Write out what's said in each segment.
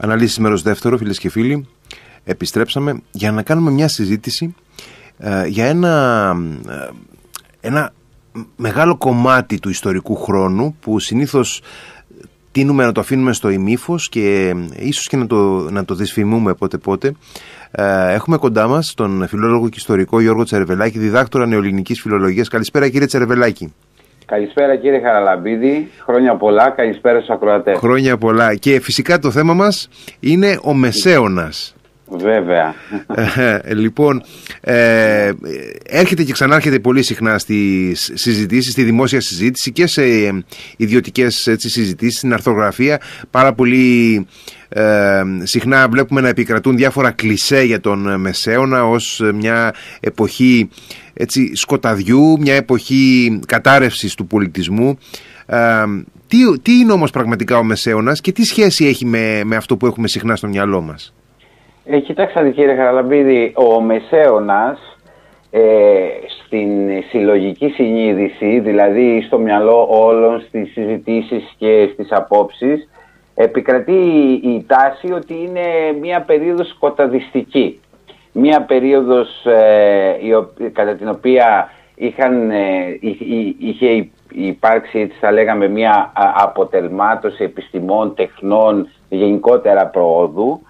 Αναλύσεις μέρος δεύτερο, φίλες και φίλοι. Επιστρέψαμε για να κάνουμε μια συζήτηση ε, για ένα, ε, ένα μεγάλο κομμάτι του ιστορικού χρόνου που συνήθως τίνουμε να το αφήνουμε στο ημίφος και ε, ίσως και να το, να το δυσφημούμε πότε πότε. έχουμε κοντά μας τον φιλόλογο και ιστορικό Γιώργο Τσερεβελάκη, διδάκτορα νεοελληνικής φιλολογίας. Καλησπέρα κύριε Τσερεβελάκη. Καλησπέρα κύριε Χαραλαμπίδη, χρόνια πολλά, καλησπέρα στους ακροατές. Χρόνια πολλά και φυσικά το θέμα μας είναι ο Μεσαίωνας. Βέβαια. Ε, λοιπόν, ε, έρχεται και ξανάρχεται πολύ συχνά στη συζητήσεις, στη δημόσια συζήτηση και σε ιδιωτικές έτσι, συζητήσεις, στην αρθρογραφία. Πάρα πολύ ε, συχνά βλέπουμε να επικρατούν διάφορα κλισέ για τον Μεσαίωνα ως μια εποχή έτσι, σκοταδιού, μια εποχή κατάρρευσης του πολιτισμού. Ε, τι, τι είναι όμως πραγματικά ο Μεσαίωνας και τι σχέση έχει με, με αυτό που έχουμε συχνά στο μυαλό μας; Ε, κοιτάξτε κύριε Χαραλαμπίδη, ο Μεσαίωνας ε, στην συλλογική συνείδηση, δηλαδή στο μυαλό όλων στις συζητήσεις και στις απόψεις, επικρατεί η τάση ότι είναι μια περίοδος σκοταδιστική. Μια περίοδος ε, κατά την οποία είχαν, ε, είχε υπάρξει, έτσι θα λέγαμε, μια αποτελμάτωση επιστημών, τεχνών, γενικότερα προόδου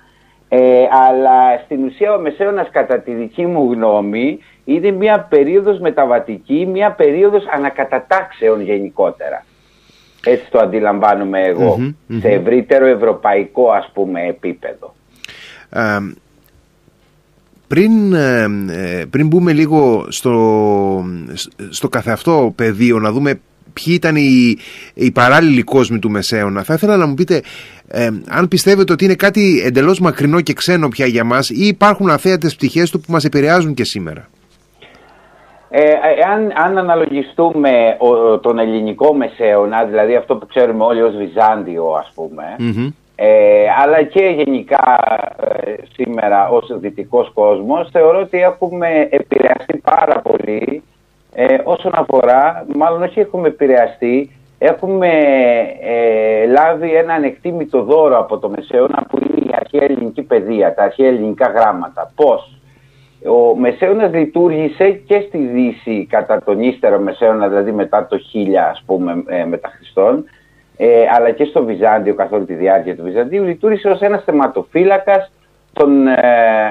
ε, αλλά στην ουσία ο Μεσαίωνας κατά τη δική μου γνώμη είναι μια περίοδος μεταβατική, μια περίοδος ανακατατάξεων γενικότερα. Έτσι το αντιλαμβάνομαι σε ευρύτερο ευρωπαϊκό ας πούμε επίπεδο. πριν, ε, ε, πριν μπούμε λίγο στο, στο καθεαυτό πεδίο να δούμε ποιοι ήταν οι, οι παράλληλοι κόσμοι του Μεσαίωνα. Θα ήθελα να μου πείτε ε, αν πιστεύετε ότι είναι κάτι εντελώς μακρινό και ξένο πια για μας ή υπάρχουν αθέατες πτυχές του που μας επηρεάζουν και σήμερα; Ε, αν, αν αναλογιστούμε τον ελληνικό μεσαίωνα, δηλαδή αυτό που ξέρουμε όλοι ως Βυζάντιο ας πούμε, ε, αλλά και γενικά ε, σήμερα ως δυτικός κόσμος, θεωρώ ότι έχουμε επηρεαστεί πάρα πολύ ε, όσον αφορά, μάλλον όχι έχουμε επηρεαστεί, έχουμε ε, λάβει ένα ανεκτήμητο δώρο από το Μεσαίωνα που είναι η αρχαία ελληνική παιδεία, τα αρχαία ελληνικά γράμματα. Πώς; Ο Μεσαίωνας λειτουργήσε και στη Δύση κατά τον ύστερο Μεσαίωνα, δηλαδή μετά το 1000 ας πούμε ε, μετά Χριστόν, ε, αλλά και στο Βυζάντιο καθ' όλη τη διάρκεια του Βυζαντίου, λειτουργήσε ως ένας θεματοφύλακας των ε,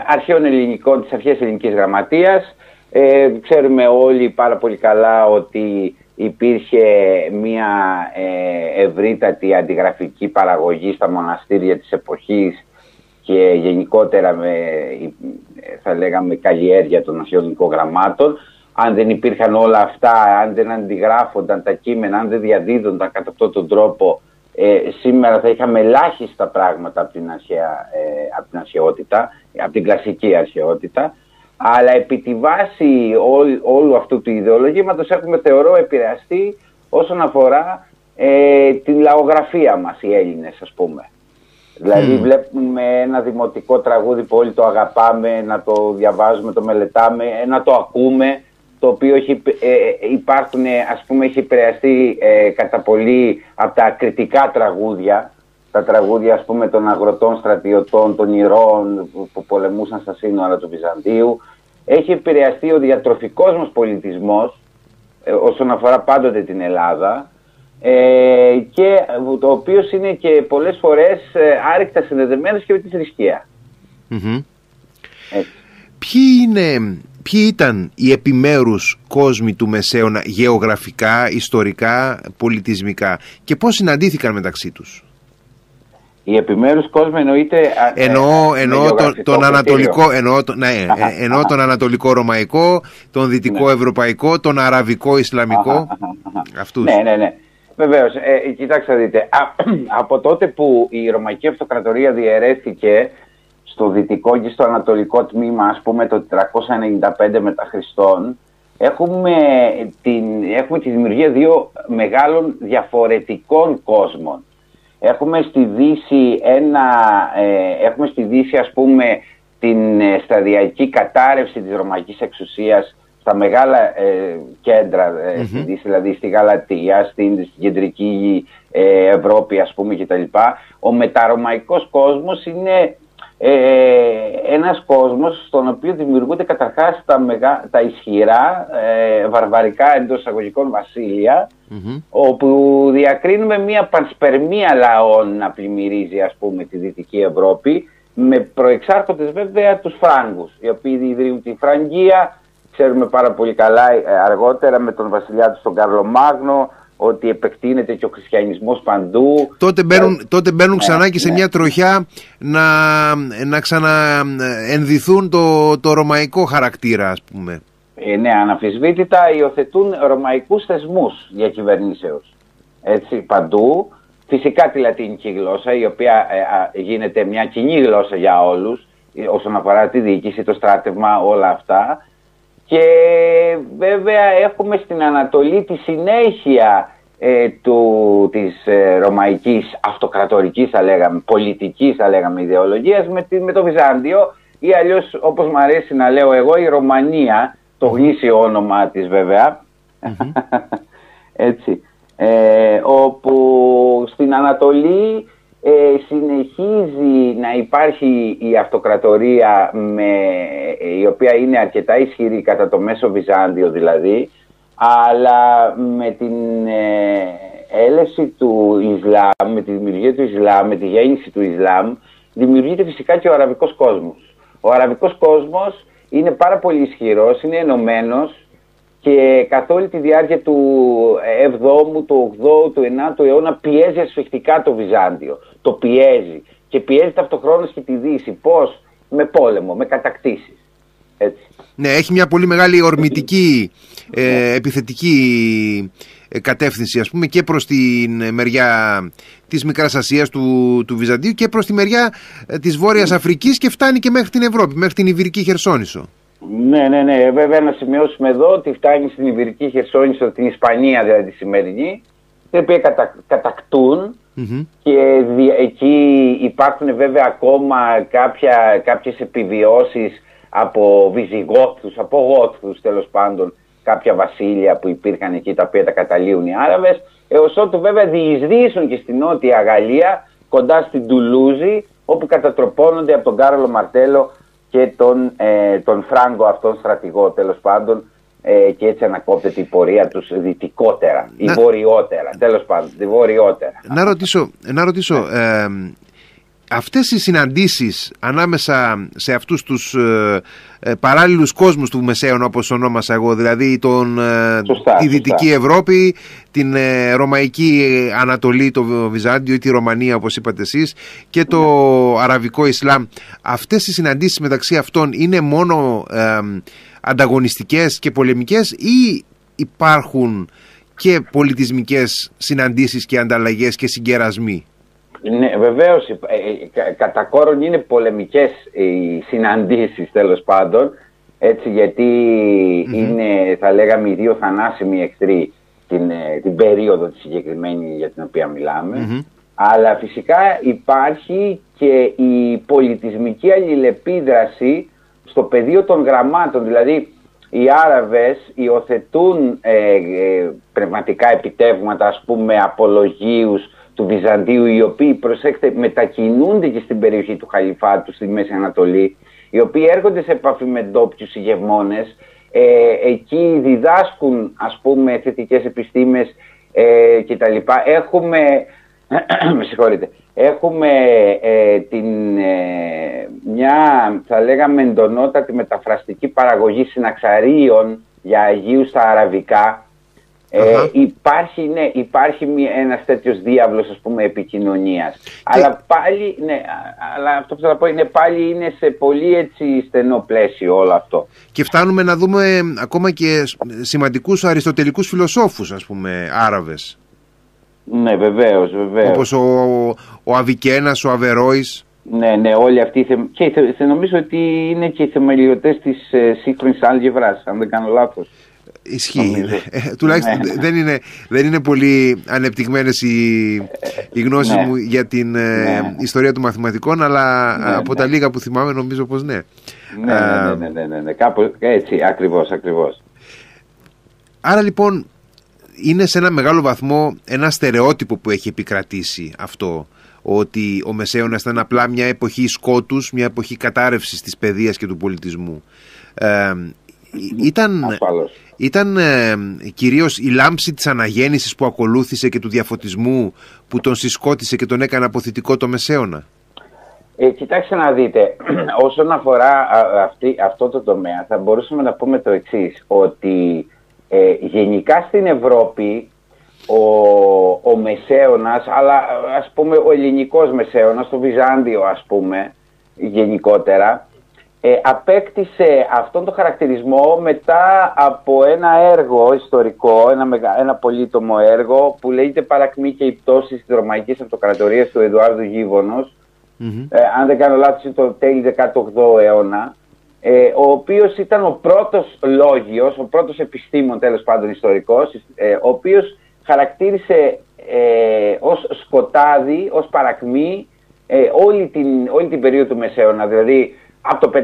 αρχαίων ελληνικών, της αρχαίας ελληνικής γραμματείας, ε, ξέρουμε όλοι πάρα πολύ καλά ότι υπήρχε μια ε, ευρύτατη αντιγραφική παραγωγή στα μοναστήρια της εποχής και γενικότερα με, θα λέγαμε, καλλιέργεια των αρχαιολογικών γραμμάτων. Αν δεν υπήρχαν όλα αυτά, αν δεν αντιγράφονταν τα κείμενα, αν δεν διαδίδονταν κατά αυτόν τον τρόπο, ε, σήμερα θα είχαμε ελάχιστα πράγματα από την, αρχαία, ε, από την αρχαιότητα, από την κλασική αρχαιότητα αλλά επί τη βάση όλου αυτού του ιδεολογήματος έχουμε θεωρώ επηρεαστεί όσον αφορά ε, την λαογραφία μας οι Έλληνες ας πούμε. Δηλαδή βλέπουμε ένα δημοτικό τραγούδι που όλοι το αγαπάμε, να το διαβάζουμε, το μελετάμε, ε, να το ακούμε, το οποίο έχει, ε, ε υπάρχουν, ας πούμε, έχει επηρεαστεί ε, κατά πολύ από τα κριτικά τραγούδια. Τα τραγούδια ας πούμε των αγροτών στρατιωτών, των ηρώων που πολεμούσαν στα σύνορα του Βυζαντίου. Έχει επηρεαστεί ο διατροφικός μας πολιτισμός ε, όσον αφορά πάντοτε την Ελλάδα ε, και το οποίος είναι και πολλές φορές ε, άρρηκτα συνδεδεμένος και με τη θρησκεία. Ποιοι, είναι, ποιοι ήταν οι επιμέρους κόσμοι του Μεσαίωνα γεωγραφικά, ιστορικά, πολιτισμικά και πώς συναντήθηκαν μεταξύ τους; Οι επιμέρους κόσμοι εννοείται. Εννοώ, ε, εννοώ τον, τον ανατολικό, εννοώ, ναι, ε, εννοώ τον ανατολικό ρωμαϊκό, τον δυτικό ναι. ευρωπαϊκό, τον αραβικό ισλαμικό. Αυτούς. Ναι, ναι, ναι. Βεβαίως. Ε, κοιτάξτε, δείτε. από τότε που η Ρωμαϊκή Αυτοκρατορία διαιρέθηκε στο δυτικό και στο ανατολικό τμήμα, ας πούμε το 495 μετά Χριστόν, έχουμε, την, έχουμε τη δημιουργία δύο μεγάλων διαφορετικών κόσμων. Έχουμε στη Δύση, ένα, ε, έχουμε στη Δύση ας πούμε την ε, σταδιακή κατάρρευση της ρωμαϊκής εξουσίας στα μεγάλα ε, κέντρα, δηλαδή στη Γαλατεία, στην, στην κεντρική Ευρώπη ας πούμε κτλ. Ο μεταρωμαϊκός κόσμος είναι ε, ένας κόσμος στον οποίο δημιουργούνται καταρχάς τα, τα ισχυρά ε, βαρβαρικά εντός εισαγωγικών όπου διακρίνουμε μια πανσπερμία λαών να πλημμυρίζει ας πούμε τη Δυτική Ευρώπη με προεξάρχοντες βέβαια τους Φράγκους οι οποίοι ιδρύουν τη Φραγκία ξέρουμε πάρα πολύ καλά ε, αργότερα με τον βασιλιά του τον Καρλο Μάγνο ότι επεκτείνεται και ο χριστιανισμός παντού. Τότε μπαίνουν, ε, τότε μπαίνουν ξανά ναι, και σε ναι. μια τροχιά να, να ξαναενδυθούν το, το ρωμαϊκό χαρακτήρα ας πούμε. Ε, ναι, αναφυσβήτητα υιοθετούν ρωμαϊκούς θεσμούς για κυβερνήσεως. Έτσι, παντού. Φυσικά τη λατινική γλώσσα, η οποία ε, γίνεται μια κοινή γλώσσα για όλους, όσον αφορά τη διοίκηση, το στράτευμα, όλα αυτά. Και βέβαια έχουμε στην Ανατολή τη συνέχεια ε, του, της ε, ρωμαϊκής αυτοκρατορικής θα λέγαμε, πολιτικής θα λέγαμε ιδεολογίας με, με το Βυζάντιο ή αλλιώς όπως μου αρέσει να λέω εγώ η Ρωμανία, το γνήσιο όνομα της βεβαια έτσι, ε, όπου στην Ανατολή ε, συνεχίζει να υπάρχει η αυτοκρατορία με, η οποία είναι αρκετά ισχυρή κατά το μέσο Βυζάντιο δηλαδή αλλά με την ε, έλευση του Ισλάμ, με τη δημιουργία του Ισλάμ, με τη γέννηση του Ισλάμ δημιουργείται φυσικά και ο αραβικός κόσμος. Ο αραβικός κόσμος είναι πάρα πολύ ισχυρός, είναι ενωμένος και καθ' όλη τη διάρκεια του 7ου, του 8ου, του 9ου αιώνα πιέζει ασφιχτικά το Βυζάντιο. Το πιέζει. Και πιέζει ταυτοχρόνως και τη Δύση. Πώς; Με πόλεμο, με κατακτήσεις. Έτσι. Ναι, έχει μια πολύ μεγάλη ορμητική, ε, επιθετική ε, κατεύθυνση ας πούμε και προς τη μεριά της Μικράς Ασίας του, του Βυζαντίου και προς τη μεριά ε, της Βόρειας Αφρικής και φτάνει και μέχρι την Ευρώπη, μέχρι την Ιβυρική Χερσόνησο. Ναι, ναι, ναι. Βέβαια να σημειώσουμε εδώ ότι φτάνει στην Ιβυρική Χερσόνησο, την Ισπανία δηλαδή τη σημερινή, την οποία κατα, κατακτουν και εκεί υπάρχουν βέβαια ακόμα κάποια, κάποιες επιβιώσεις από Βυζιγόθους, από Γόθους τέλος πάντων, κάποια βασίλεια που υπήρχαν εκεί τα οποία τα καταλύουν οι Άραβες, έως ότου βέβαια διεισδύσουν και στην Νότια Γαλλία, κοντά στην Τουλούζη, όπου κατατροπώνονται από τον Κάρολο Μαρτέλο και τον, ε, τον Φράγκο αυτόν στρατηγό τέλος πάντων ε, και έτσι ανακόπτεται η πορεία τους δυτικότερα ή βορειότερα, τέλος πάντων, βορειότερα. Να ρωτήσω, να ρωτήσω ναι. ε, αυτές οι συναντήσεις ανάμεσα σε αυτούς τους ε, ε παράλληλους κόσμους του Μεσαίων όπως ονόμασα εγώ δηλαδή τον, ε, τη Δυτική Ευρώπη την ε, Ρωμαϊκή Ανατολή το Βυζάντιο ή τη Ρωμανία όπως είπατε εσείς και το ναι. Αραβικό Ισλάμ αυτές οι συναντήσεις μεταξύ αυτών είναι μόνο ανταγωνιστικές και πολεμικές ή υπάρχουν και πολιτισμικές συναντήσεις και ανταλλαγές και συγκερασμοί; Ναι, βεβαίως, ε, ε, κατά κόρον είναι πολεμικές οι συναντήσεις τέλος πάντων, έτσι είναι, θα λέγαμε, οι δύο θανάσιμοι εχθροί την, ε, την περίοδο τη συγκεκριμένη για την οποία Αλλά φυσικά υπάρχει και η πολιτισμική αλληλεπίδραση στο πεδίο των γραμμάτων, δηλαδή οι Άραβες υιοθετούν πνευματικά επιτεύγματα, ας πούμε, απολογίους, του Βυζαντίου, οι οποίοι, προσέξτε, μετακινούνται και στην περιοχή του Χαλιφάτου, στη Μέση Ανατολή, οι οποίοι έρχονται σε επαφή με ντόπιους ηγεμόνες, ε, εκεί διδάσκουν, ας πούμε, θετικές επιστήμες ε, κτλ. Έχουμε, με συγχωρείτε, έχουμε ε, την, ε, μια, θα λέγαμε, εντονότατη μεταφραστική παραγωγή συναξαρίων για Αγίου στα Αραβικά, ε, υπάρχει, ναι, υπάρχει ένας τέτοιος διάβλος ας πούμε επικοινωνίας. Αλλά πάλι, ναι, αλλά αυτό που θα πω είναι πάλι είναι σε πολύ έτσι στενό πλαίσιο όλο αυτό. Και φτάνουμε να δούμε ακόμα και σημαντικούς αριστοτελικούς φιλοσόφους ας πούμε Άραβες. Ναι βεβαίως, βεβαίως. Όπως ο, ο Αβικένας, ο Αβερόης. Ναι, ναι, όλοι αυτοί. Και νομίζω ότι είναι και οι θεμελιωτές της ε, σύγχρονης άλγευρας, αν δεν κάνω λάθος. Ισχύει. Ε, τουλάχιστον ναι, ναι. δεν, είναι, δεν είναι πολύ ανεπτυγμένες οι, οι γνώσεις ναι. μου για την ε, ιστορία των μαθηματικών, αλλά από τα λίγα που θυμάμαι νομίζω πως ναι. Ναι, ναι, ναι, ναι, ναι, κάπου έτσι, ακριβώς, ακριβώς. άρα λοιπόν είναι σε ένα μεγάλο βαθμό ένα στερεότυπο που έχει επικρατήσει αυτό ότι ο Μεσαίωνας ήταν απλά μια εποχή σκότους, μια εποχή κατάρρευσης της παιδείας και του πολιτισμού. Ε, ήταν, ήταν ε, κυρίως η λάμψη της αναγέννησης που ακολούθησε και του διαφωτισμού που τον συσκότησε και τον έκανε αποθητικό το Μεσαίωνα; Ε, κοιτάξτε να δείτε, όσον αφορά αυτή, αυτό το τομέα θα μπορούσαμε να πούμε το εξής, ότι ε, γενικά στην Ευρώπη ο, ο Μεσαίωνας, αλλά ας πούμε ο ελληνικός Μεσαίωνας, το Βυζάντιο ας πούμε γενικότερα, ε, απέκτησε αυτόν τον χαρακτηρισμό μετά από ένα έργο ιστορικό, ένα, ένα πολύτομο έργο που λέγεται «Παρακμή και η πτώση της Ρωμαϊκής Αυτοκρατορίας» του Εδουάρδου ε, αν δεν κάνω λάθος είναι το τέλη 18ου αιώνα, ε, ο οποίος ήταν ο πρώτος λόγιος, ο πρώτος επιστήμον τέλος πάντων ιστορικός, ε, ο οποίος χαρακτήρισε ε, ως σκοτάδι, ως παρακμή ε, όλη, την, όλη την περίοδο του Μεσαίωνα. Δηλαδή από το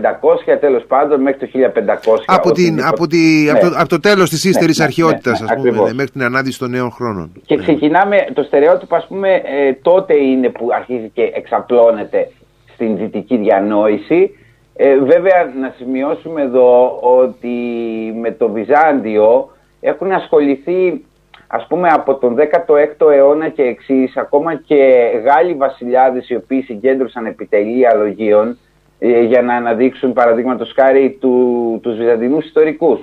500 τέλος πάντων μέχρι το 1500. Από, την, από, τη, από, το, ναι. από το τέλος της ύστερης ναι, ναι αρχαιότητας ναι, ας πούμε, μέχρι την ανάδυση των νέων χρόνων. Και ξεκινάμε, το στερεότυπο ας πούμε ε, τότε είναι που αρχίζει και εξαπλώνεται στην δυτική διανόηση. Ε, βέβαια να σημειώσουμε εδώ ότι με το Βυζάντιο έχουν ασχοληθεί ας πούμε από τον 16ο αιώνα και εξής, ακόμα και Γάλλοι βασιλιάδες οι οποίοι συγκέντρωσαν επιτελεία λογίων ε, για να αναδείξουν παραδείγματος χάρη του, τους Βυζαντινούς ιστορικούς.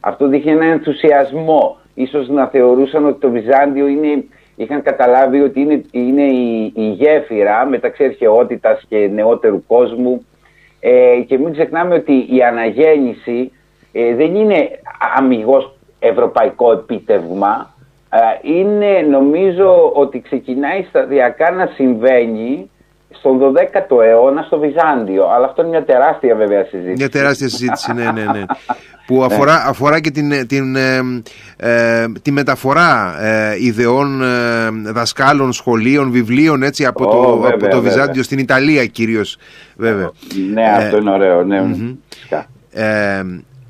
Αυτό δείχνει έναν ενθουσιασμό. Ίσως να θεωρούσαν ότι το Βυζάντιο είναι, είχαν καταλάβει ότι είναι, είναι η, η γέφυρα μεταξύ αρχαιότητας και νεότερου κόσμου ε, και μην ξεχνάμε ότι η αναγέννηση ε, δεν είναι αμυγός ευρωπαϊκό επίτευγμα, είναι νομίζω ότι ξεκινάει σταδιακά να συμβαίνει στον 12ο αιώνα στο Βυζάντιο. Αλλά αυτό είναι μια τεράστια βέβαια συζήτηση. Μια τεράστια συζήτηση, ναι, ναι, ναι. που ναι. αφορά, αφορά και την, την, ε, ε, τη μεταφορά ε, ιδεών ε, δασκάλων, σχολείων, βιβλίων έτσι, από, το, βέβαια, από το Βυζάντιο στην Ιταλία κυρίως βέβαια. Ναι, αυτό είναι ωραίο. Ναι.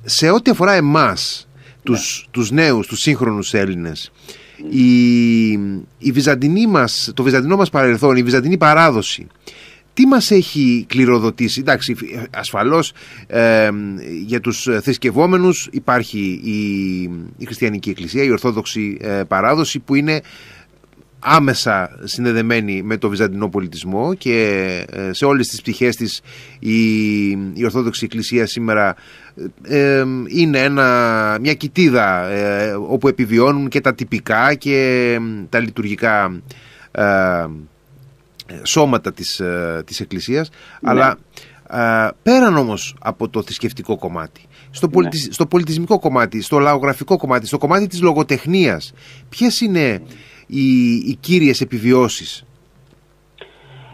σε ό,τι αφορά εμάς, τους, ναι. τους νέους, τους σύγχρονους Έλληνες, η, η βυζαντινή μας, το βυζαντινό μας παρελθόν, η βυζαντινή παράδοση, τι μας έχει κληροδοτήσει; Εντάξει, ασφαλώς για τους θρησκευόμενους υπάρχει η, η χριστιανική εκκλησία, η ορθόδοξη ε, παράδοση που είναι άμεσα συνδεδεμένη με το βυζαντινό πολιτισμό και ε, σε όλες τις πτυχές της η, η Ορθόδοξη Εκκλησία σήμερα ε, είναι ένα, μια κοιτίδα ε, όπου επιβιώνουν και τα τυπικά και τα λειτουργικά σώματα της, της Εκκλησίας ναι. αλλά πέραν όμως από το θρησκευτικό κομμάτι στο, ναι. στο πολιτισμικό κομμάτι, στο λαογραφικό κομμάτι, στο κομμάτι της λογοτεχνίας ποιες είναι οι, οι κύριες επιβιώσεις;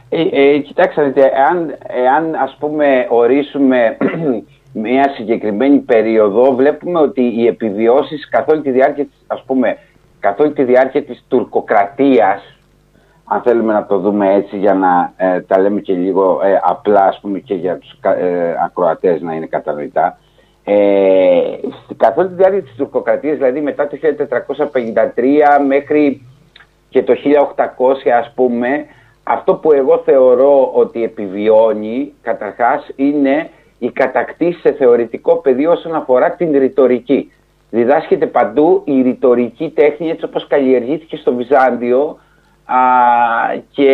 Ε, ε, κοιτάξτε, εάν, εάν ας πούμε ορίσουμε μια συγκεκριμένη περίοδο, βλέπουμε ότι οι επιβιώσεις καθ' όλη τη διάρκεια, ας πούμε, καθ' όλη τη διάρκεια της τουρκοκρατίας, αν θέλουμε να το δούμε έτσι για να ε, τα λέμε και λίγο ε, απλά ας πούμε και για τους ε, ακροατές να είναι κατανοητά, ε, καθ' όλη τη διάρκεια της τουρκοκρατίας, δηλαδή μετά το 1453 μέχρι και το 1800 ας πούμε, αυτό που εγώ θεωρώ ότι επιβιώνει καταρχάς είναι η κατακτήση σε θεωρητικό πεδίο όσον αφορά την ρητορική. Διδάσκεται παντού η ρητορική τέχνη έτσι όπως καλλιεργήθηκε στο Βυζάντιο α, και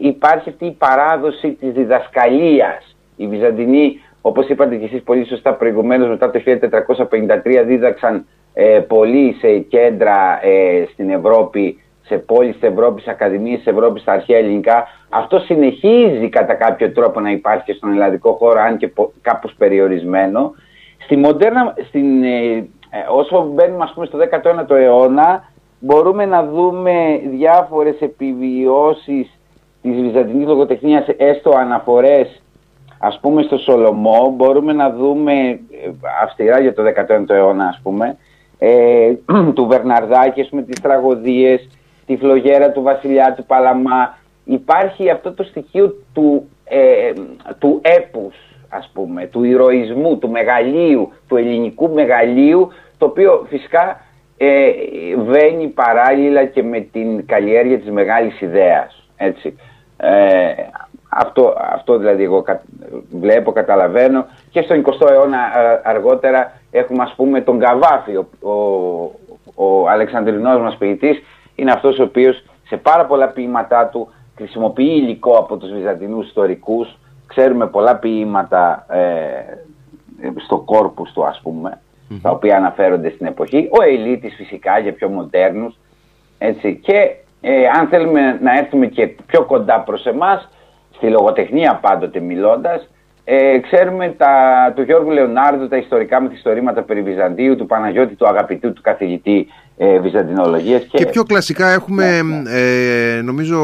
υπάρχει αυτή η παράδοση της διδασκαλίας. Οι Βυζαντινοί, όπως είπατε και εσείς πολύ σωστά προηγουμένως, μετά το 1453 δίδαξαν ε, πολύ σε κέντρα ε, στην Ευρώπη, σε πόλεις της Ευρώπης, σε ακαδημίες της Ευρώπης, στα αρχαία ελληνικά. Αυτό συνεχίζει κατά κάποιο τρόπο να υπάρχει και στον ελλαδικό χώρο, αν και κάπως περιορισμένο. Στη μοντέρνα, στην, ε, ε, όσο μπαίνουμε ας πούμε στο 19ο αιώνα, μπορούμε να δούμε διάφορες επιβιώσεις της βυζαντινής λογοτεχνίας, έστω αναφορές ας πούμε στο Σολομό, μπορούμε να δούμε αυστηρά για το 19ο αιώνα ας πούμε, ε, του Βερναρδάκη με τις τραγωδίες, τη φλογέρα του Βασιλιά του Παλαμά. Υπάρχει αυτό το στοιχείο του, ε, του έπους, ας πούμε, του ηρωισμού, του μεγαλείου, του ελληνικού μεγαλείου, το το οποίο φυσικά ε, βαίνει παράλληλα και με την καλλιέργεια της μεγάλης ιδέας. Έτσι. Ε, αυτό, αυτό δηλαδή εγώ βλέπω, καταλαβαίνω και στον 20ο αιώνα αργότερα έχουμε ας πούμε τον Καβάφη, ο, ο, ο Αλεξανδρινός μας ποιητής είναι αυτός ο οποίος σε πάρα πολλά ποίηματά του χρησιμοποιεί υλικό από τους Βυζαντινούς ιστορικούς. Ξέρουμε πολλά ποίηματα ε, στο κόρπους του ας πούμε τα οποία αναφέρονται στην εποχή. Ο Ελίτης φυσικά για πιο μοντέρνους έτσι. Και ε, αν θέλουμε να έρθουμε και πιο κοντά προς εμάς στη λογοτεχνία πάντοτε μιλώντας, ε, ξέρουμε τα, του Γιώργου Λεωνάρδου τα ιστορικά μυθιστορήματα περί Βυζαντίου, του Παναγιώτη του αγαπητού του καθηγητή ε, Βυζαντινολογίας. Και... και πιο κλασικά έχουμε, ναι, ναι. Ε, νομίζω,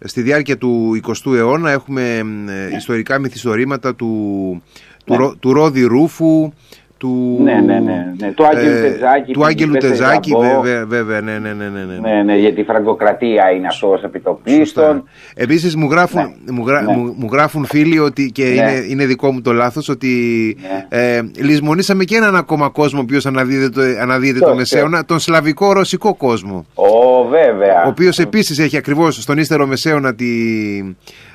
στη διάρκεια του 20ου αιώνα έχουμε ε, ιστορικά μυθιστορήματα του, του, ναι. του Ρόδι Ρούφου, του, ναι, ναι, ναι, ναι. του Άγγελου ε, Τεζάκη. Του Άγγελου Τεζάκη, βέβαια, βέβαια, ναι, ναι, ναι, ναι, ναι. ναι, ναι για τη φραγκοκρατία είναι αυτός επιτοπλίστων. Επίσης μου γράφουν, ναι, μου, γρα, ναι. μου, μου, γράφουν φίλοι ότι, και ναι. είναι, είναι δικό μου το λάθος, ότι ναι. ε, λησμονήσαμε και έναν ακόμα κόσμο ο οποίος αναδύεται, αναδύεται το Μεσαίωνα, τον σλαβικό ρωσικό κόσμο. Ο, βέβαια. Ο οποίος επίσης έχει ακριβώς στον ύστερο Μεσαίωνα τη,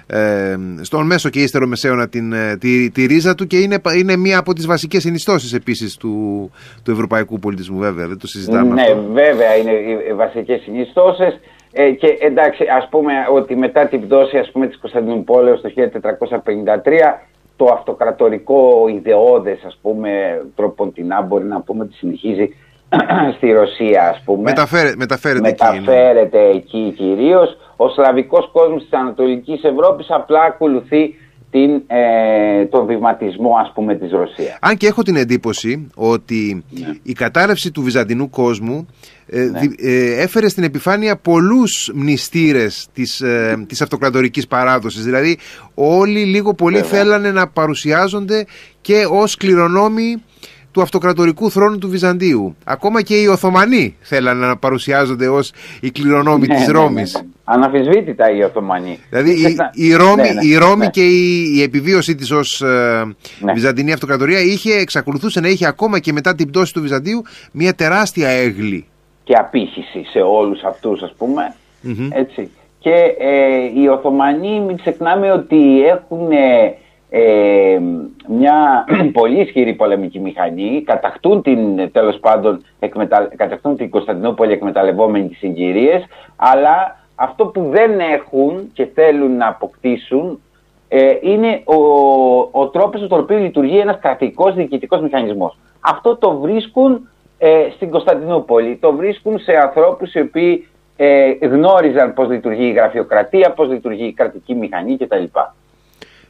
ε, στον μέσο και ύστερο μεσαίωνα την, ε, τη, τη, ρίζα του και είναι, είναι μία από τις βασικές συνιστώσεις επίσης του, του ευρωπαϊκού πολιτισμού βέβαια, δεν το συζητάμε Ναι αυτό. βέβαια είναι οι βασικές συνιστώσεις ε, και εντάξει ας πούμε ότι μετά την πτώση ας πούμε της Κωνσταντινούπολεως το 1453 το αυτοκρατορικό ιδεώδες ας πούμε τροποντινά μπορεί να πούμε ότι συνεχίζει στη Ρωσία ας πούμε. Μεταφέρε, μεταφέρεται, μεταφέρεται εκεί, εκεί κυρίως. Ο σλαβικός κόσμος της Ανατολικής Ευρώπης απλά ακολουθεί την, ε, τον βηματισμό ας πούμε της Ρωσίας. Αν και έχω την εντύπωση ότι ναι. η κατάρρευση του βυζαντινού κόσμου ε, ναι. ε, έφερε στην επιφάνεια πολλούς μνηστήρες της, ε, της αυτοκρατορικής παράδοσης. Δηλαδή όλοι λίγο πολύ θέλανε να παρουσιάζονται και ως κληρονόμοι του αυτοκρατορικού θρόνου του Βυζαντίου. Ακόμα και οι Οθωμανοί θέλανε να παρουσιάζονται ως οι κληρονόμοι ναι, της ναι, ναι, Ρώμης. Ναι, Αναφισβήτητα οι Οθωμανοί. Δηλαδή η, η, Ρώμη, η Ρώμη και η, η επιβίωσή της ως ε, Βυζαντινή Αυτοκρατορία είχε, εξακολουθούσε να είχε ακόμα και μετά την πτώση του Βυζαντίου μια τεράστια έγκλη. Και απήχηση σε όλους αυτούς ας πούμε. Έτσι. Και ε, οι Οθωμανοί μην ξεχνάμε ότι έχουν ε, μια πολύ ισχυρή πολεμική μηχανή, κατακτούν την, τέλος πάντων, εκμετα... κατακτούν την Κωνσταντινούπολη εκμεταλλευόμενη τις συγκυρίες, αλλά αυτό που δεν έχουν και θέλουν να αποκτήσουν ε, είναι ο, ο τρόπος στον οποίο λειτουργεί ένας κρατικός διοικητικός μηχανισμός. Αυτό το βρίσκουν ε, στην Κωνσταντινούπολη, το βρίσκουν σε ανθρώπους οι οποίοι ε, γνώριζαν πώς λειτουργεί η γραφειοκρατία, πώς λειτουργεί η κρατική μηχανή κτλ.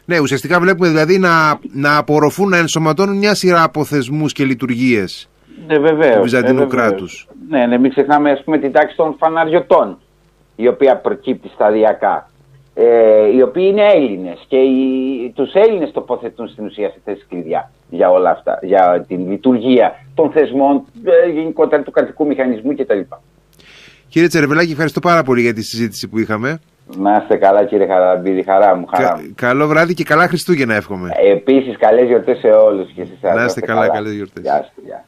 Ναι, ουσιαστικά βλέπουμε δηλαδή να, να απορροφούν, να ενσωματώνουν μια σειρά από θεσμούς και λειτουργίες ναι, βεβαίως, του Βυζαντινού ναι, κράτους. Ναι, ναι, μην ξεχνάμε ας πούμε, την τάξη των φαναριωτών, η οποία προκύπτει σταδιακά. Ε, οι οποίοι είναι Έλληνες και του τους Έλληνες τοποθετούν στην ουσία σε θέσει κλειδιά για όλα αυτά, για την λειτουργία των θεσμών, ε, γενικότερα του κρατικού μηχανισμού κτλ. Κύριε Τσερεβελάκη, ευχαριστώ πάρα πολύ για τη συζήτηση που είχαμε. Να είστε καλά κύριε Χαραμπίδη, χαρά μου, χαρά μου. καλό βράδυ και καλά Χριστούγεννα εύχομαι. Επίσης καλές γιορτές σε όλους και Να είστε καλά, καλά, καλές γιορτές. Γεια σας.